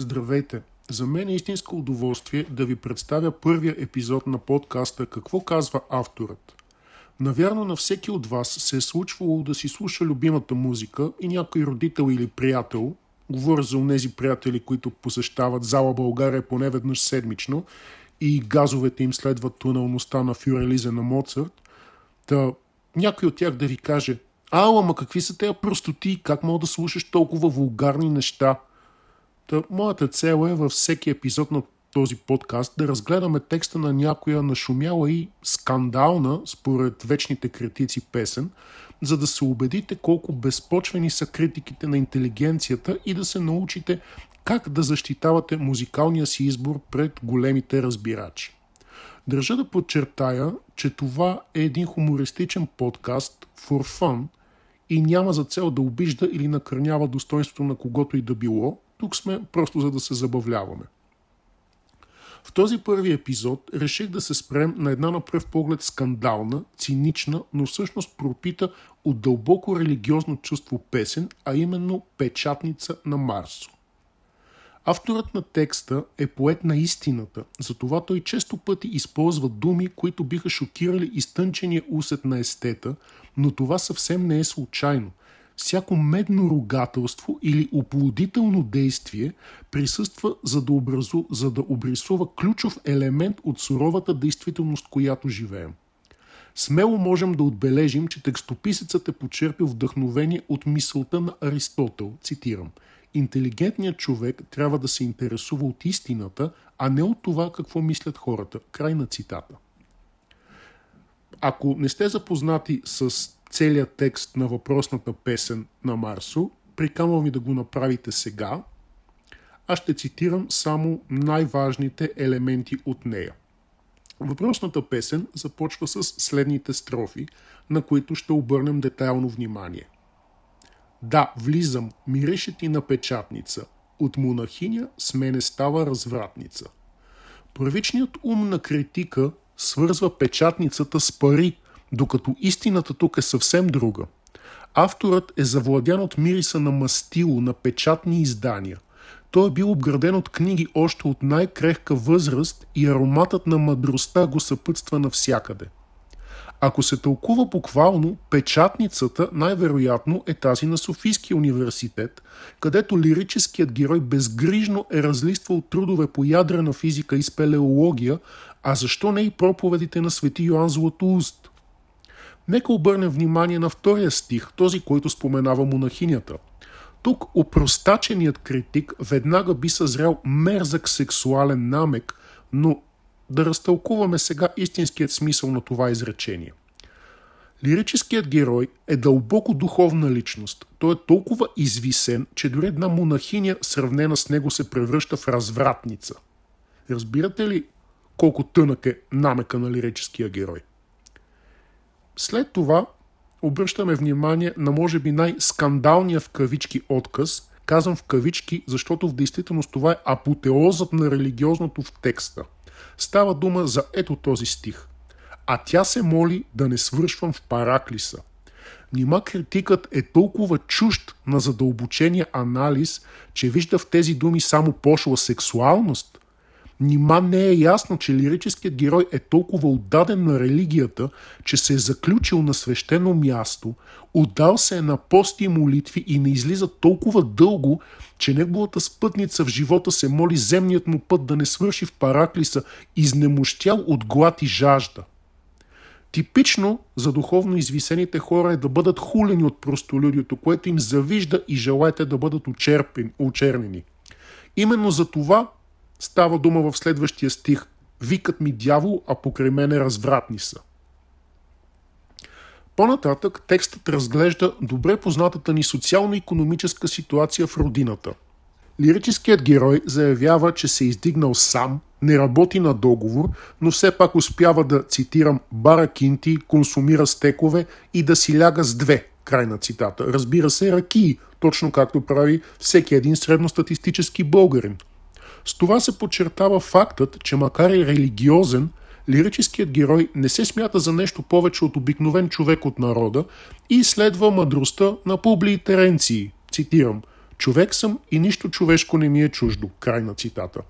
Здравейте! За мен е истинско удоволствие да ви представя първия епизод на подкаста Какво казва авторът. Навярно на всеки от вас се е случвало да си слуша любимата музика и някой родител или приятел, говоря за тези приятели, които посещават зала България поне веднъж седмично и газовете им следват тоналността на фюрелиза на Моцарт, да някой от тях да ви каже Ала, ма какви са тези простоти? Как мога да слушаш толкова вулгарни неща? Та, моята цел е във всеки епизод на този подкаст да разгледаме текста на някоя нашумяла и скандална, според вечните критици, песен, за да се убедите колко безпочвени са критиките на интелигенцията и да се научите как да защитавате музикалния си избор пред големите разбирачи. Държа да подчертая, че това е един хумористичен подкаст for fun и няма за цел да обижда или накърнява достоинството на когото и да било. Тук сме просто за да се забавляваме. В този първи епизод реших да се спрем на една на пръв поглед скандална, цинична, но всъщност пропита от дълбоко религиозно чувство песен, а именно Печатница на Марсо. Авторът на текста е поет на истината, затова той често пъти използва думи, които биха шокирали изтънчения усет на естета, но това съвсем не е случайно. Всяко медно ругателство или оплодително действие присъства за да, образу, за да обрисува ключов елемент от суровата действителност, която живеем. Смело можем да отбележим, че текстописецът е почерпил вдъхновение от мисълта на Аристотел, цитирам – Интелигентният човек трябва да се интересува от истината, а не от това какво мислят хората. Край на цитата. Ако не сте запознати с целият текст на въпросната песен на Марсо, приканвам ви да го направите сега. Аз ще цитирам само най-важните елементи от нея. Въпросната песен започва с следните строфи, на които ще обърнем детайлно внимание – да, влизам, миреше ти на печатница. От монахиня с мене става развратница. Първичният ум на критика свързва печатницата с пари, докато истината тук е съвсем друга. Авторът е завладян от мириса на мастило, на печатни издания. Той е бил обграден от книги още от най-крехка възраст и ароматът на мъдростта го съпътства навсякъде – ако се тълкува буквално, печатницата най-вероятно е тази на Софийския университет, където лирическият герой безгрижно е разлиствал трудове по ядрена физика и спелеология, а защо не и проповедите на свети Йоан Златоуст? Нека обърне внимание на втория стих, този, който споменава монахинята. Тук опростаченият критик веднага би съзрял мерзък сексуален намек, но да разтълкуваме сега истинският смисъл на това изречение. Лирическият герой е дълбоко духовна личност. Той е толкова извисен, че дори една монахиня, сравнена с него, се превръща в развратница. Разбирате ли колко тънък е намека на лирическия герой? След това обръщаме внимание на може би най-скандалния в кавички отказ. Казвам в кавички, защото в действителност това е апотеозът на религиозното в текста – Става дума за ето този стих. А тя се моли да не свършвам в Параклиса. Нима критикът е толкова чужд на задълбочения анализ, че вижда в тези думи само пошла сексуалност? Нима не е ясно, че лирическият герой е толкова отдаден на религията, че се е заключил на свещено място, отдал се е на пости и молитви и не излиза толкова дълго, че неговата спътница в живота се моли земният му път да не свърши в Параклиса, изнемощял от глад и жажда. Типично за духовно извисените хора е да бъдат хулени от простолюдиото, което им завижда и желаете да бъдат очернени. Именно за това Става дума в следващия стих. Викат ми дявол, а покрай мене развратни са. По-нататък текстът разглежда добре познатата ни социално-економическа ситуация в родината. Лирическият герой заявява, че се е издигнал сам, не работи на договор, но все пак успява да, цитирам, бара кинти, консумира стекове и да си ляга с две, край на цитата. Разбира се, ракии, точно както прави всеки един средностатистически българин – с това се подчертава фактът, че макар и религиозен, лирическият герой не се смята за нещо повече от обикновен човек от народа и изследва мъдростта на Публий Теренции. Цитирам. Човек съм и нищо човешко не ми е чуждо. Край на цитата.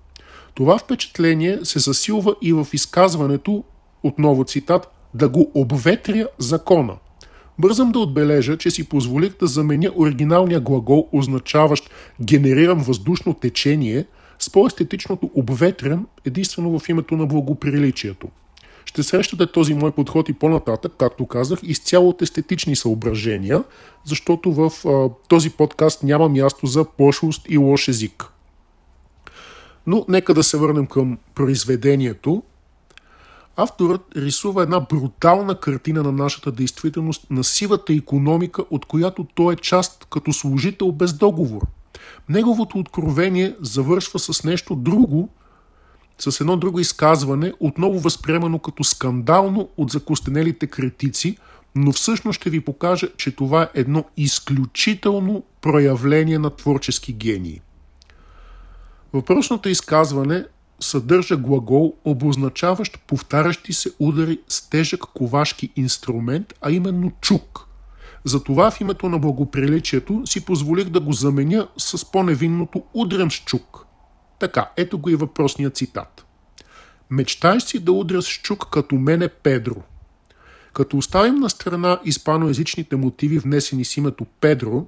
Това впечатление се засилва и в изказването, отново цитат, да го обветря закона. Бързам да отбележа, че си позволих да заменя оригиналния глагол, означаващ генерирам въздушно течение, с по-естетичното обветрям, единствено в името на благоприличието. Ще срещате този мой подход и по-нататък, както казах, изцяло от естетични съображения, защото в а, този подкаст няма място за пошлост и лош език. Но нека да се върнем към произведението. Авторът рисува една брутална картина на нашата действителност, на сивата економика, от която той е част като служител без договор. Неговото откровение завършва с нещо друго, с едно друго изказване, отново възприемано като скандално от закостенелите критици, но всъщност ще ви покажа, че това е едно изключително проявление на творчески гении. Въпросното изказване съдържа глагол, обозначаващ повтарящи се удари с тежък ковашки инструмент, а именно чук. Затова в името на благоприличието си позволих да го заменя с по-невинното удрям с чук. Така, ето го и въпросният цитат. Мечтаеш си да удря с чук като мене Педро. Като оставим на страна испаноязичните мотиви, внесени с името Педро,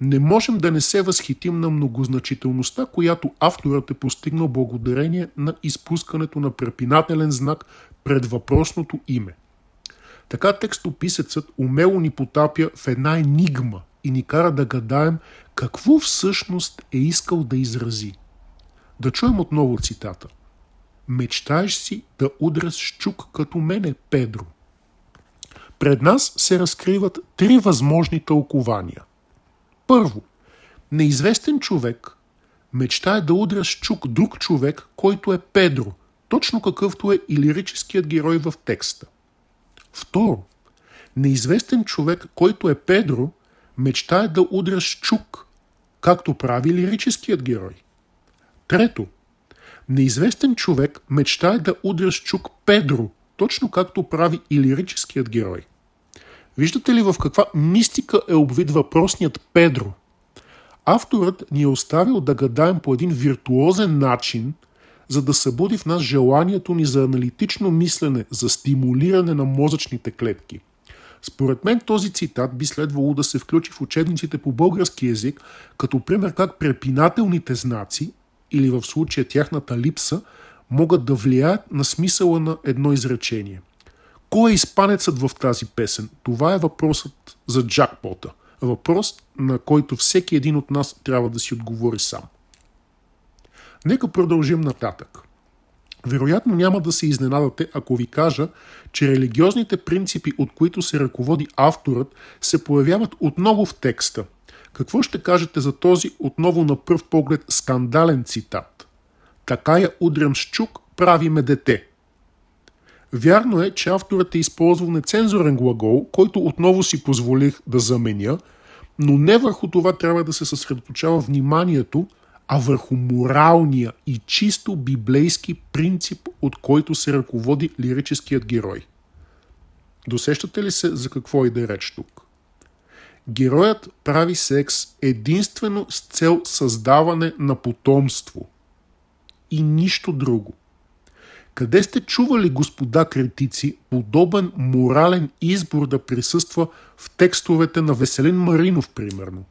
не можем да не се възхитим на многозначителността, която авторът е постигнал благодарение на изпускането на препинателен знак пред въпросното име. Така текстописецът умело ни потапя в една енигма и ни кара да гадаем какво всъщност е искал да изрази. Да чуем отново цитата. Мечтаеш си да удряш чук като мене, Педро. Пред нас се разкриват три възможни тълкования – първо, неизвестен човек мечтае да удря с чук друг човек, който е Педро, точно какъвто е и лирическият герой в текста. Второ, неизвестен човек, който е Педро, мечтае да удря с чук, както прави лирическият герой. Трето, неизвестен човек мечтае да удря с чук Педро, точно както прави и лирическият герой. Виждате ли в каква мистика е обвид въпросният Педро? Авторът ни е оставил да гадаем по един виртуозен начин, за да събуди в нас желанието ни за аналитично мислене, за стимулиране на мозъчните клетки. Според мен този цитат би следвало да се включи в учебниците по български язик, като пример как препинателните знаци, или в случая тяхната липса, могат да влияят на смисъла на едно изречение – кой е изпанецът в тази песен? Това е въпросът за джакпота. Въпрос, на който всеки един от нас трябва да си отговори сам. Нека продължим нататък. Вероятно няма да се изненадате, ако ви кажа, че религиозните принципи, от които се ръководи авторът, се появяват отново в текста. Какво ще кажете за този отново на пръв поглед скандален цитат? Така я удрям с чук, правиме дете – Вярно е, че авторът е използвал нецензурен глагол, който отново си позволих да заменя, но не върху това трябва да се съсредоточава вниманието, а върху моралния и чисто библейски принцип, от който се ръководи лирическият герой. Досещате ли се за какво и да реч тук? Героят прави секс единствено с цел създаване на потомство и нищо друго – къде сте чували, господа критици, подобен морален избор да присъства в текстовете на Веселин Маринов, примерно?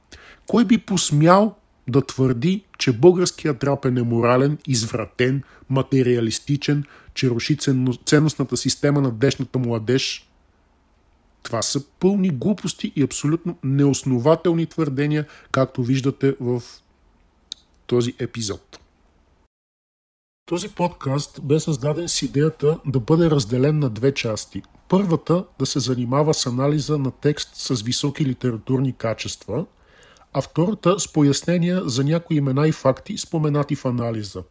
Кой би посмял да твърди, че българският рап е неморален, извратен, материалистичен, че руши ценностната система на днешната младеж? Това са пълни глупости и абсолютно неоснователни твърдения, както виждате в този епизод. Този подкаст бе създаден с идеята да бъде разделен на две части. Първата да се занимава с анализа на текст с високи литературни качества, а втората с пояснения за някои имена и факти, споменати в анализа.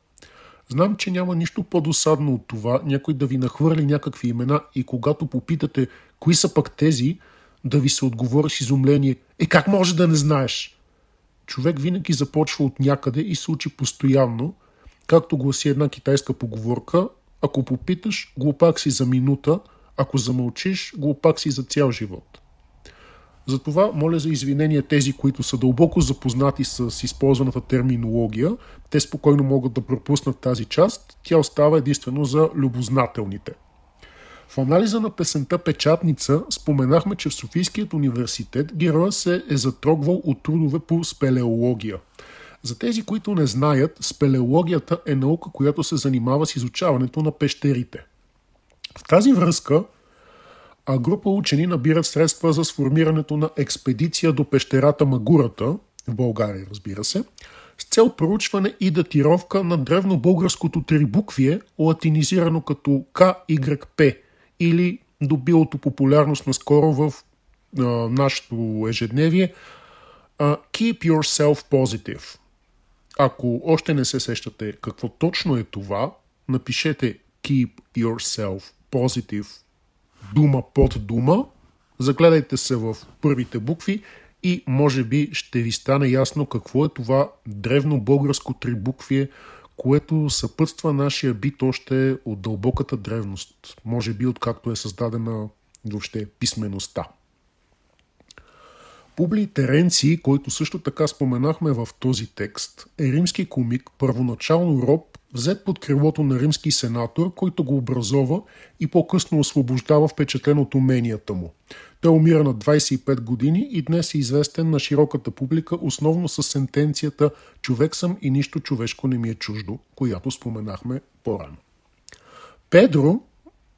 Знам, че няма нищо по-досадно от това някой да ви нахвърли някакви имена и когато попитате кои са пък тези, да ви се отговори с изумление. Е, как може да не знаеш? Човек винаги започва от някъде и се учи постоянно – Както гласи една китайска поговорка, ако попиташ, глупак си за минута, ако замълчиш, глупак си за цял живот. Затова моля за извинение тези, които са дълбоко запознати с използваната терминология. Те спокойно могат да пропуснат тази част. Тя остава единствено за любознателните. В анализа на песента Печатница споменахме, че в Софийският университет героя се е затрогвал от трудове по спелеология. За тези, които не знаят, спелеологията е наука, която се занимава с изучаването на пещерите. В тази връзка а група учени набират средства за сформирането на експедиция до пещерата Магурата, в България, разбира се, с цел проучване и датировка на древно българското трибуквие, латинизирано като КYP или добилото популярност наскоро в а, нашето ежедневие а, Keep yourself positive. Ако още не се сещате какво точно е това, напишете Keep yourself positive дума под дума, загледайте се в първите букви и може би ще ви стане ясно какво е това древно българско трибуквие, което съпътства нашия бит още от дълбоката древност, може би откакто е създадена въобще писмеността. Публи Теренци, който също така споменахме в този текст, е римски комик, първоначално роб, взет под крилото на римски сенатор, който го образова и по-късно освобождава впечатлен от уменията му. Той умира на 25 години и днес е известен на широката публика основно с сентенцията «Човек съм и нищо човешко не ми е чуждо», която споменахме по-рано. Педро,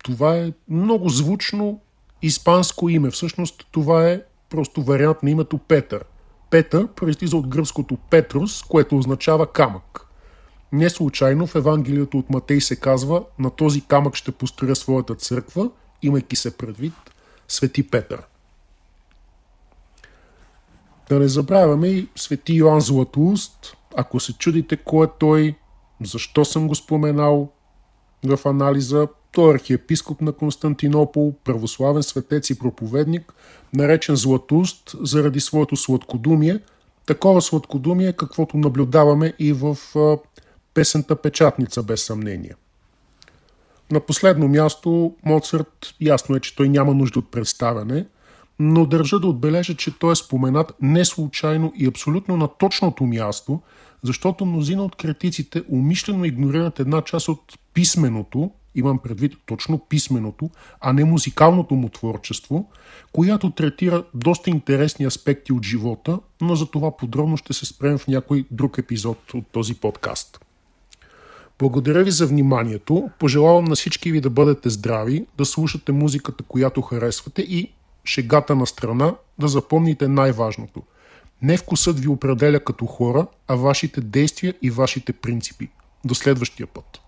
това е много звучно испанско име. Всъщност това е просто вариант на името Петър. Петър произлиза от гръцкото Петрус, което означава камък. Не случайно в Евангелието от Матей се казва на този камък ще построя своята църква, имайки се предвид Свети Петър. Да не забравяме и Свети Йоан Златоуст. Ако се чудите кой е той, защо съм го споменал в анализа, той е архиепископ на Константинопол, православен светец и проповедник, наречен Златоуст заради своето сладкодумие. Такова сладкодумие, каквото наблюдаваме и в песента Печатница, без съмнение. На последно място, Моцарт, ясно е, че той няма нужда от представяне, но държа да отбележа, че той е споменат не случайно и абсолютно на точното място, защото мнозина от критиците умишлено игнорират една част от писменото, имам предвид точно писменото, а не музикалното му творчество, която третира доста интересни аспекти от живота, но за това подробно ще се спрем в някой друг епизод от този подкаст. Благодаря ви за вниманието. Пожелавам на всички ви да бъдете здрави, да слушате музиката, която харесвате и шегата на страна, да запомните най-важното. Не вкусът ви определя като хора, а вашите действия и вашите принципи. До следващия път.